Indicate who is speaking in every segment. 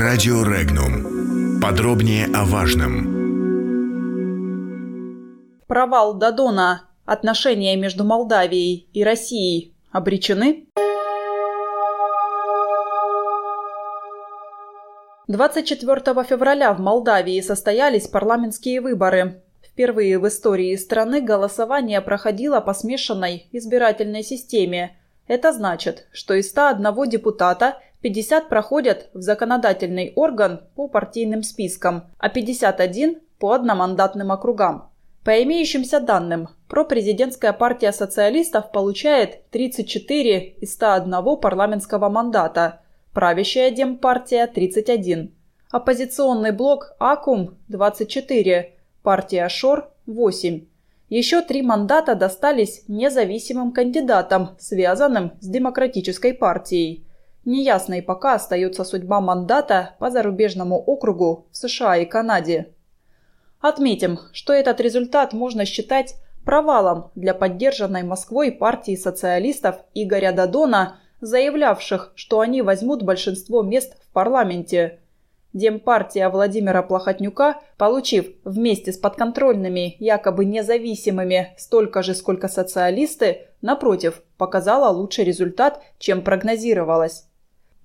Speaker 1: Радио Регнум. Подробнее о важном.
Speaker 2: Провал Дадона. Отношения между Молдавией и Россией обречены? 24 февраля в Молдавии состоялись парламентские выборы. Впервые в истории страны голосование проходило по смешанной избирательной системе. Это значит, что из 101 депутата 50 проходят в законодательный орган по партийным спискам, а 51 по одномандатным округам. По имеющимся данным, пропрезидентская партия социалистов получает 34 из 101 парламентского мандата – правящая Демпартия – 31, оппозиционный блок АКУМ – 24, партия ШОР – 8. Еще три мандата достались независимым кандидатам, связанным с Демократической партией. Неясной пока остается судьба мандата по зарубежному округу в США и Канаде. Отметим, что этот результат можно считать провалом для поддержанной Москвой партии социалистов Игоря Дадона – заявлявших, что они возьмут большинство мест в парламенте. Демпартия Владимира Плохотнюка, получив вместе с подконтрольными, якобы независимыми, столько же, сколько социалисты, напротив, показала лучший результат, чем прогнозировалось.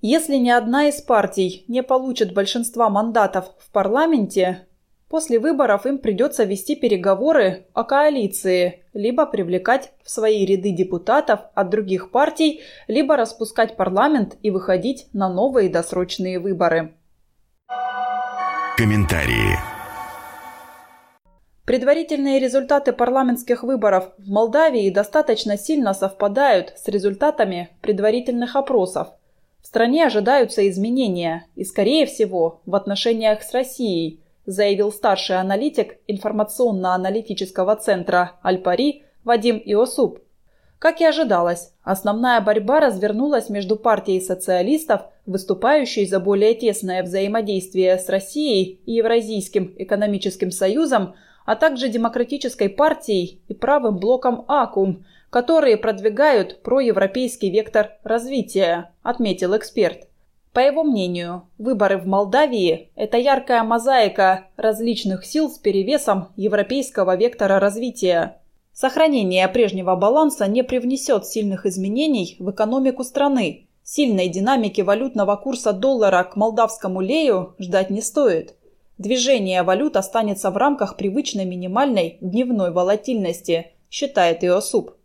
Speaker 2: Если ни одна из партий не получит большинства мандатов в парламенте, После выборов им придется вести переговоры о коалиции, либо привлекать в свои ряды депутатов от других партий, либо распускать парламент и выходить на новые досрочные выборы.
Speaker 1: Комментарии.
Speaker 2: Предварительные результаты парламентских выборов в Молдавии достаточно сильно совпадают с результатами предварительных опросов. В стране ожидаются изменения, и, скорее всего, в отношениях с Россией – заявил старший аналитик информационно-аналитического центра «Альпари» Вадим Иосуп. Как и ожидалось, основная борьба развернулась между партией социалистов, выступающей за более тесное взаимодействие с Россией и Евразийским экономическим союзом, а также Демократической партией и правым блоком АКУМ, которые продвигают проевропейский вектор развития, отметил эксперт. По его мнению, выборы в Молдавии – это яркая мозаика различных сил с перевесом европейского вектора развития. Сохранение прежнего баланса не привнесет сильных изменений в экономику страны. Сильной динамики валютного курса доллара к молдавскому лею ждать не стоит. Движение валют останется в рамках привычной минимальной дневной волатильности, считает Иосуп.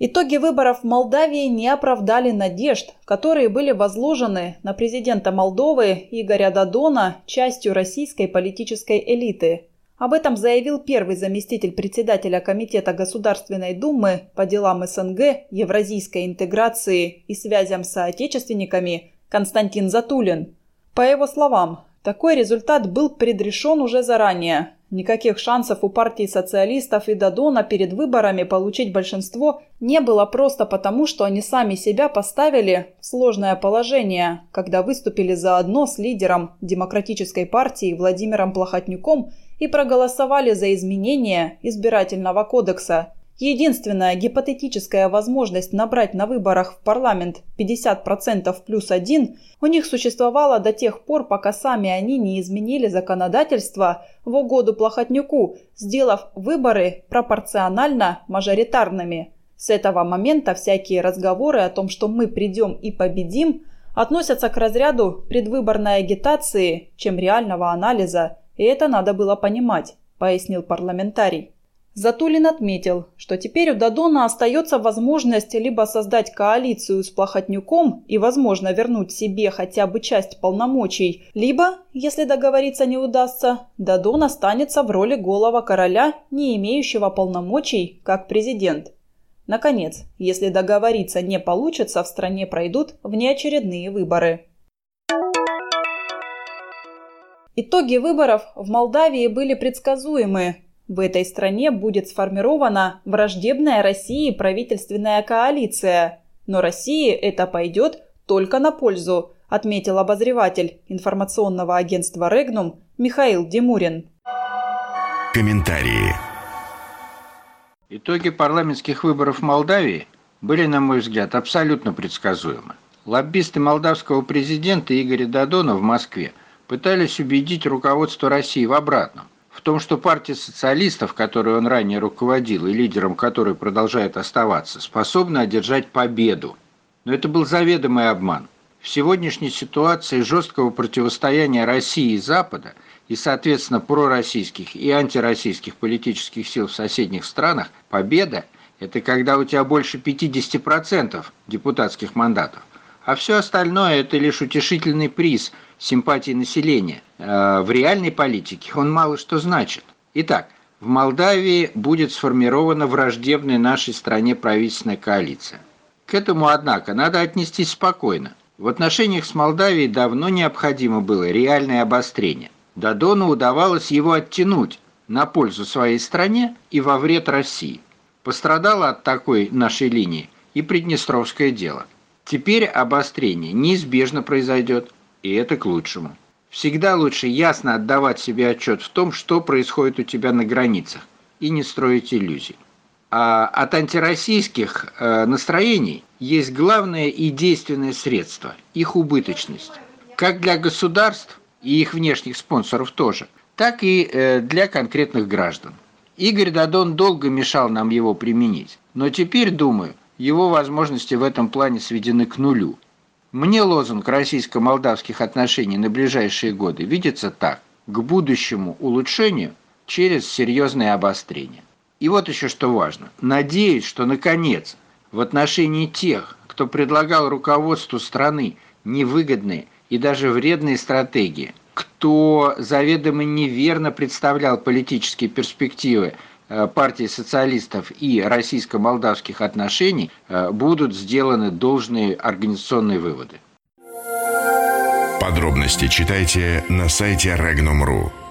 Speaker 2: Итоги выборов в Молдавии не оправдали надежд, которые были возложены на президента Молдовы Игоря Дадона частью российской политической элиты. Об этом заявил первый заместитель председателя Комитета Государственной Думы по делам СНГ, евразийской интеграции и связям с соотечественниками Константин Затулин. По его словам, такой результат был предрешен уже заранее, Никаких шансов у партии социалистов и Дадона перед выборами получить большинство не было просто потому, что они сами себя поставили в сложное положение, когда выступили заодно с лидером Демократической партии Владимиром Плохотнюком и проголосовали за изменение избирательного кодекса – Единственная гипотетическая возможность набрать на выборах в парламент 50% плюс один у них существовала до тех пор, пока сами они не изменили законодательство в угоду Плохотнюку, сделав выборы пропорционально мажоритарными. С этого момента всякие разговоры о том, что мы придем и победим, относятся к разряду предвыборной агитации, чем реального анализа, и это надо было понимать, пояснил парламентарий. Затулин отметил, что теперь у Дадона остается возможность либо создать коалицию с Плохотнюком и, возможно, вернуть себе хотя бы часть полномочий, либо, если договориться не удастся, Дадон останется в роли голого короля, не имеющего полномочий, как президент. Наконец, если договориться не получится, в стране пройдут внеочередные выборы. Итоги выборов в Молдавии были предсказуемы, в этой стране будет сформирована враждебная России правительственная коалиция. Но России это пойдет только на пользу, отметил обозреватель информационного агентства «Регнум» Михаил Демурин.
Speaker 1: Комментарии.
Speaker 3: Итоги парламентских выборов в Молдавии были, на мой взгляд, абсолютно предсказуемы. Лоббисты молдавского президента Игоря Дадона в Москве пытались убедить руководство России в обратном. В том, что партия социалистов, которой он ранее руководил и лидером которой продолжает оставаться, способна одержать победу. Но это был заведомый обман. В сегодняшней ситуации жесткого противостояния России и Запада и, соответственно, пророссийских и антироссийских политических сил в соседних странах, победа – это когда у тебя больше 50% депутатских мандатов. А все остальное – это лишь утешительный приз симпатии населения. Э, в реальной политике он мало что значит. Итак, в Молдавии будет сформирована враждебная нашей стране правительственная коалиция. К этому, однако, надо отнестись спокойно. В отношениях с Молдавией давно необходимо было реальное обострение. Дадону удавалось его оттянуть на пользу своей стране и во вред России. Пострадало от такой нашей линии и Приднестровское дело. Теперь обострение неизбежно произойдет, и это к лучшему. Всегда лучше ясно отдавать себе отчет в том, что происходит у тебя на границах, и не строить иллюзий. А от антироссийских э, настроений есть главное и действенное средство – их убыточность. Как для государств и их внешних спонсоров тоже, так и э, для конкретных граждан. Игорь Дадон долго мешал нам его применить, но теперь, думаю, его возможности в этом плане сведены к нулю. Мне лозунг российско-молдавских отношений на ближайшие годы видится так – к будущему улучшению через серьезное обострение. И вот еще что важно. Надеюсь, что наконец в отношении тех, кто предлагал руководству страны невыгодные и даже вредные стратегии, кто заведомо неверно представлял политические перспективы партии социалистов и российско-молдавских отношений, э, будут сделаны должные организационные выводы.
Speaker 1: Подробности читайте на сайте Regnum.ru.